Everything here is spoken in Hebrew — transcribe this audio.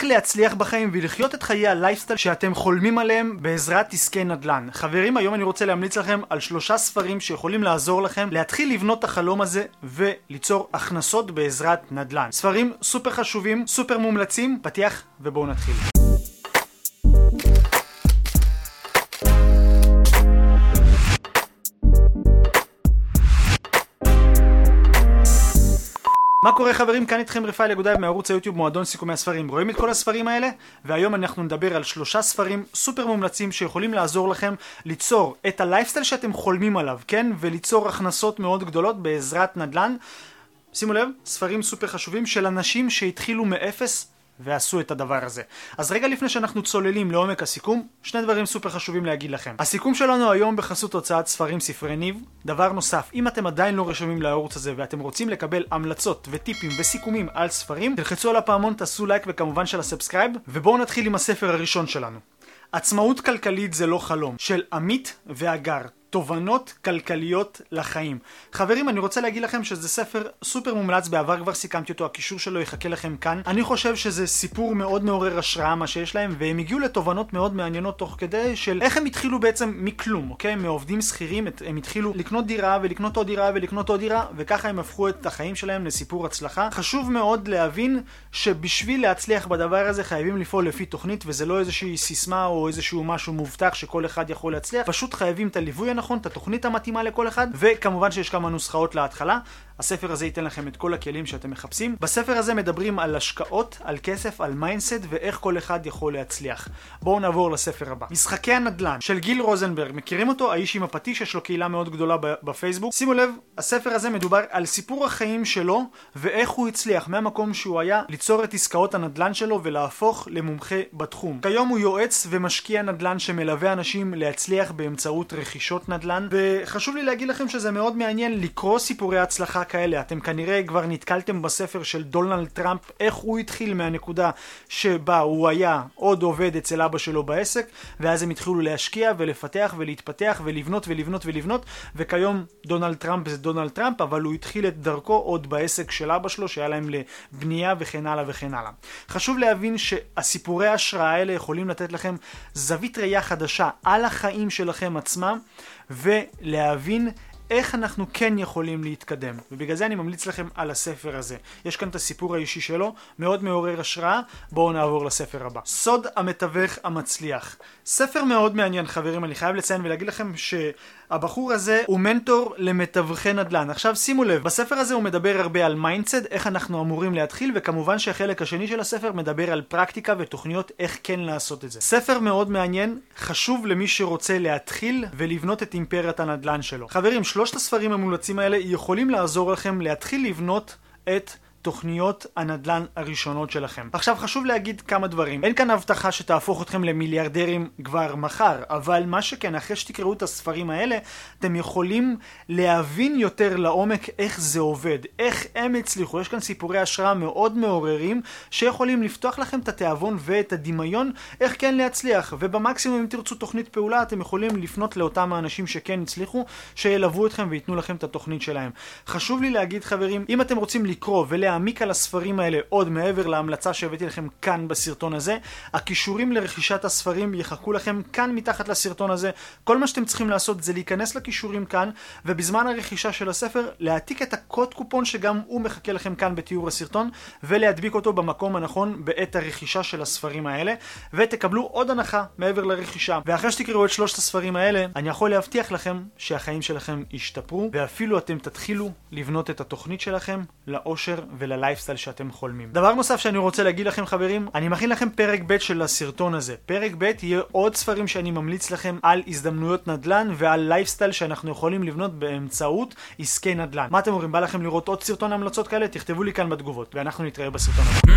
איך להצליח בחיים ולחיות את חיי הלייפסטייל שאתם חולמים עליהם בעזרת עסקי נדל"ן. חברים, היום אני רוצה להמליץ לכם על שלושה ספרים שיכולים לעזור לכם להתחיל לבנות את החלום הזה וליצור הכנסות בעזרת נדל"ן. ספרים סופר חשובים, סופר מומלצים, פתיח ובואו נתחיל. מה קורה חברים? כאן איתכם רפאל יגודאי מערוץ היוטיוב מועדון סיכומי הספרים. רואים את כל הספרים האלה? והיום אנחנו נדבר על שלושה ספרים סופר מומלצים שיכולים לעזור לכם ליצור את הלייפסטייל שאתם חולמים עליו, כן? וליצור הכנסות מאוד גדולות בעזרת נדל"ן. שימו לב, ספרים סופר חשובים של אנשים שהתחילו מאפס ועשו את הדבר הזה. אז רגע לפני שאנחנו צוללים לעומק הסיכום, שני דברים סופר חשובים להגיד לכם. הסיכום שלנו היום בחסות הוצאת ספרים ספרי ניב. דבר נוסף, אם אתם עדיין לא רשומים לערוץ הזה ואתם רוצים לקבל המלצות וטיפים וסיכומים על ספרים, תלחצו על הפעמון, תעשו לייק וכמובן על ה subscribe, ובואו נתחיל עם הספר הראשון שלנו. עצמאות כלכלית זה לא חלום, של עמית והגר. תובנות כלכליות לחיים. חברים, אני רוצה להגיד לכם שזה ספר סופר מומלץ, בעבר כבר סיכמתי אותו, הקישור שלו יחכה לכם כאן. אני חושב שזה סיפור מאוד מעורר השראה מה שיש להם, והם הגיעו לתובנות מאוד מעניינות תוך כדי של איך הם התחילו בעצם מכלום, אוקיי? מעובדים שכירים, הם התחילו לקנות דירה ולקנות עוד דירה ולקנות עוד דירה, וככה הם הפכו את החיים שלהם לסיפור הצלחה. חשוב מאוד להבין שבשביל להצליח בדבר הזה חייבים לפעול לפי תוכנית, וזה לא איזושהי סיסמה או איזשהו משהו מובטח שכל אחד יכול להצליח, פשוט חייבים את הליווי הנכון, את התוכנית המתאימה לכל אחד, וכמובן שיש כמה נוסחאות להתחלה. הספר הזה ייתן לכם את כל הכלים שאתם מחפשים. בספר הזה מדברים על השקעות, על כסף, על mindset ואיך כל אחד יכול להצליח. בואו נעבור לספר הבא. משחקי הנדל"ן של גיל רוזנברג, מכירים אותו? האיש עם הפטיש, יש לו קהילה מאוד גדולה בפייסבוק. שימו לב, הספר הזה מדובר על סיפור החיים שלו ואיך הוא הצליח מהמקום שהוא היה ליצור את עסקאות הנדל"ן שלו ולהפוך למומחה בתחום. כיום הוא יועץ ומשקיע נדל"ן שמלווה אנשים להצליח באמצעות רכישות נדל"ן וחשוב לי להגיד לכם שזה מאוד מעניין לקרוא סיפורי הצלחה כאלה. אתם כנראה כבר נתקלתם בספר של דונלד טראמפ, איך הוא התחיל מהנקודה שבה הוא היה עוד עובד אצל אבא שלו בעסק, ואז הם התחילו להשקיע ולפתח ולהתפתח ולבנות ולבנות ולבנות, וכיום דונלד טראמפ זה דונלד טראמפ, אבל הוא התחיל את דרכו עוד בעסק של אבא שלו, שהיה להם לבנייה וכן הלאה וכן הלאה. חשוב להבין שהסיפורי ההשראה האלה יכולים לתת לכם זווית ראייה חדשה על החיים שלכם עצמם, ולהבין איך אנחנו כן יכולים להתקדם. ובגלל זה אני ממליץ לכם על הספר הזה. יש כאן את הסיפור האישי שלו, מאוד מעורר השראה. בואו נעבור לספר הבא. סוד המתווך המצליח. ספר מאוד מעניין חברים, אני חייב לציין ולהגיד לכם שהבחור הזה הוא מנטור למתווכי נדל"ן. עכשיו שימו לב, בספר הזה הוא מדבר הרבה על mindset, איך אנחנו אמורים להתחיל, וכמובן שהחלק השני של הספר מדבר על פרקטיקה ותוכניות איך כן לעשות את זה. ספר מאוד מעניין, חשוב למי שרוצה להתחיל ולבנות את אימפריית הנדל"ן שלו. חברים, שלושת הספרים המומלצים האלה יכולים לעזור לכם להתחיל לבנות את תוכניות הנדל"ן הראשונות שלכם. עכשיו חשוב להגיד כמה דברים. אין כאן הבטחה שתהפוך אתכם למיליארדרים כבר מחר, אבל מה שכן, אחרי שתקראו את הספרים האלה, אתם יכולים להבין יותר לעומק איך זה עובד, איך הם הצליחו. יש כאן סיפורי השראה מאוד מעוררים, שיכולים לפתוח לכם את התיאבון ואת הדמיון, איך כן להצליח. ובמקסימום אם תרצו תוכנית פעולה, אתם יכולים לפנות לאותם האנשים שכן הצליחו, שילוו אתכם וייתנו לכם את התוכנית שלהם. חשוב לי להגיד חברים, אם אתם רוצים לקרוא ולה להעמיק על הספרים האלה עוד מעבר להמלצה שהבאתי לכם כאן בסרטון הזה, הכישורים לרכישת הספרים יחכו לכם כאן מתחת לסרטון הזה. כל מה שאתם צריכים לעשות זה להיכנס לקישורים כאן, ובזמן הרכישה של הספר להעתיק את הקוד קופון שגם הוא מחכה לכם כאן בתיאור הסרטון, ולהדביק אותו במקום הנכון בעת הרכישה של הספרים האלה, ותקבלו עוד הנחה מעבר לרכישה. ואחרי שתקראו את שלושת הספרים האלה, אני יכול להבטיח לכם שהחיים שלכם ישתפרו, ואפילו אתם תתחילו לבנות את התוכנית שלכם לאושר וללייפסטייל שאתם חולמים. דבר נוסף שאני רוצה להגיד לכם חברים, אני מכין לכם פרק ב' של הסרטון הזה. פרק ב' יהיה עוד ספרים שאני ממליץ לכם על הזדמנויות נדל"ן ועל לייפסטייל שאנחנו יכולים לבנות באמצעות עסקי נדל"ן. מה אתם אומרים? בא לכם לראות עוד סרטון המלצות כאלה? תכתבו לי כאן בתגובות, ואנחנו נתראה בסרטון הבא.